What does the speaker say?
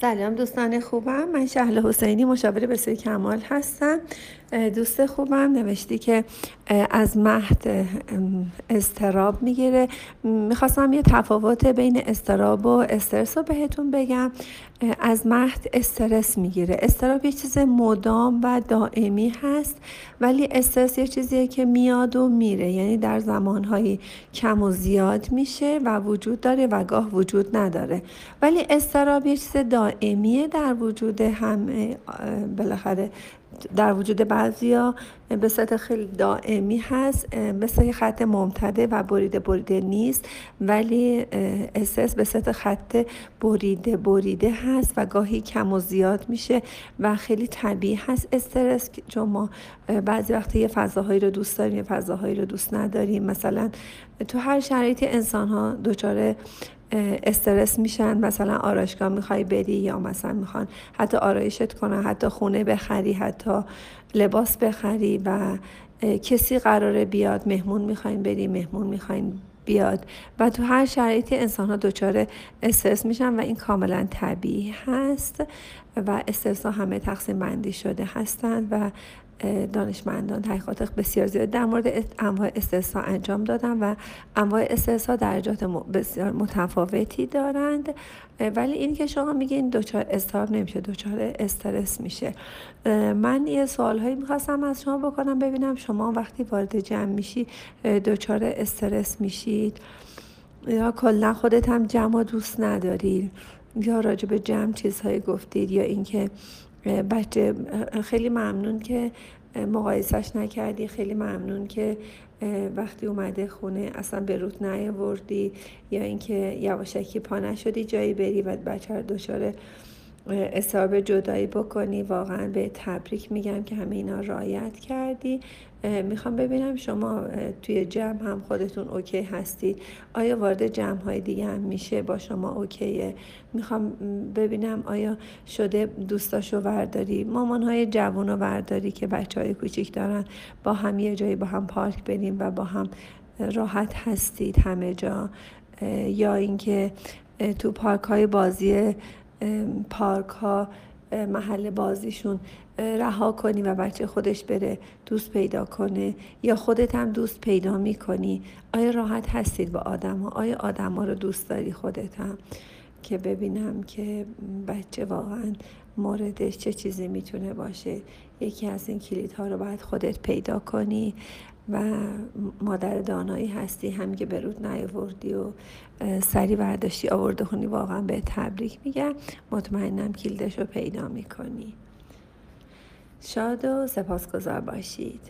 سلام دوستان خوبم. من شهل حسینی مشاور بسیار کمال هستم. دوست خوبم. نوشتی که از مهد استراب می‌گیره. می‌خواستم یه تفاوت بین استراب و استرس رو بهتون بگم. از مهد استرس می‌گیره. استراب یه چیز مدام و دائمی هست ولی استرس یه چیزیه که میاد و میره. یعنی در زمانهایی کم و زیاد میشه و وجود داره و گاه وجود نداره. ولی استراب یه چیز دائمیه در وجود همه بالاخره در وجود بعضیا به صورت خیلی دائمی هست. مثل خط ممتده و بریده بریده نیست ولی استرس به صورت خط بریده بریده هست و گاهی کم و زیاد میشه و خیلی طبیعی هست. استرس چون ما بعضی وقتی یه فضاهایی رو دوست داریم یه فضاهایی رو دوست نداریم. مثلا تو هر شرایطی انسان ها دچار استرس میشن مثلا آرایشگاه می‌خوای بری یا مثلا می‌خوان حتی آرایشت کنن حتی خونه بخری حتی لباس بخری و کسی قراره بیاد مهمون می‌خواین بری مهمون می‌خواین بیاد و تو هر شرایطی انسان ها دچار استرس میشن و این کاملا طبیعی هست و استرس ها همه تقسیم بندی شده هستند و دانشمندان تحقیقات بسیار زیاد در مورد انواع استرس انجام دادن و انواع استرس ها درجات بسیار متفاوتی دارند. ولی این که شما میگین دچار استار نمیشه دچار استرس میشه. من یه سوال هایی می‌خواستم از شما بکنم ببینم شما وقتی وارد جمع میشی دچار استرس میشید؟ یا کلا خودت هم جمع دوست ندارید یا راجع به جمع چیزهایی گفتید یا اینکه بچه خیلی ممنون که مقایسش نکردی. خیلی ممنون که وقتی اومده خونه اصلا به روت نیاوردی یا اینکه یواشکی پا نشدی جایی بری و بچه رو حساب جدایی بکنی. واقعا به تبریک میگم که همه اینا رایت کردی. می‌خوام ببینم شما توی جمع هم خودتون اوکی هستید؟ آیا وارد جمع های دیگه هم میشه با شما اوکیه؟ می‌خوام ببینم آیا شده دوستاشو ورداری؟ مامان های جوون رو ورداری که بچه های کوچیک دارن. با هم یه جایی با هم پارک بریم و با هم راحت هستید همه جا. یا اینکه تو پارک های بازی پارک ها محل بازیشون رها کنی و بچه خودش بره دوست پیدا کنه یا خودت هم دوست پیدا می‌کنی. آیا راحت هستید با آدم ها آیا آدم ها رو دوست داری خودت هم؟ که ببینم که بچه واقعا موردش چه چیزی می‌تونه باشه؟ یکی از این کلید ها رو باید خودت پیدا کنی و مادر دانایی هستی هم که به رود نیاوردی و سری برداشتی آورده خونی واقعا به تبریک میگم. مطمئنم کلیدش رو پیدا می‌کنی. شاد و سپاسگزار باشید.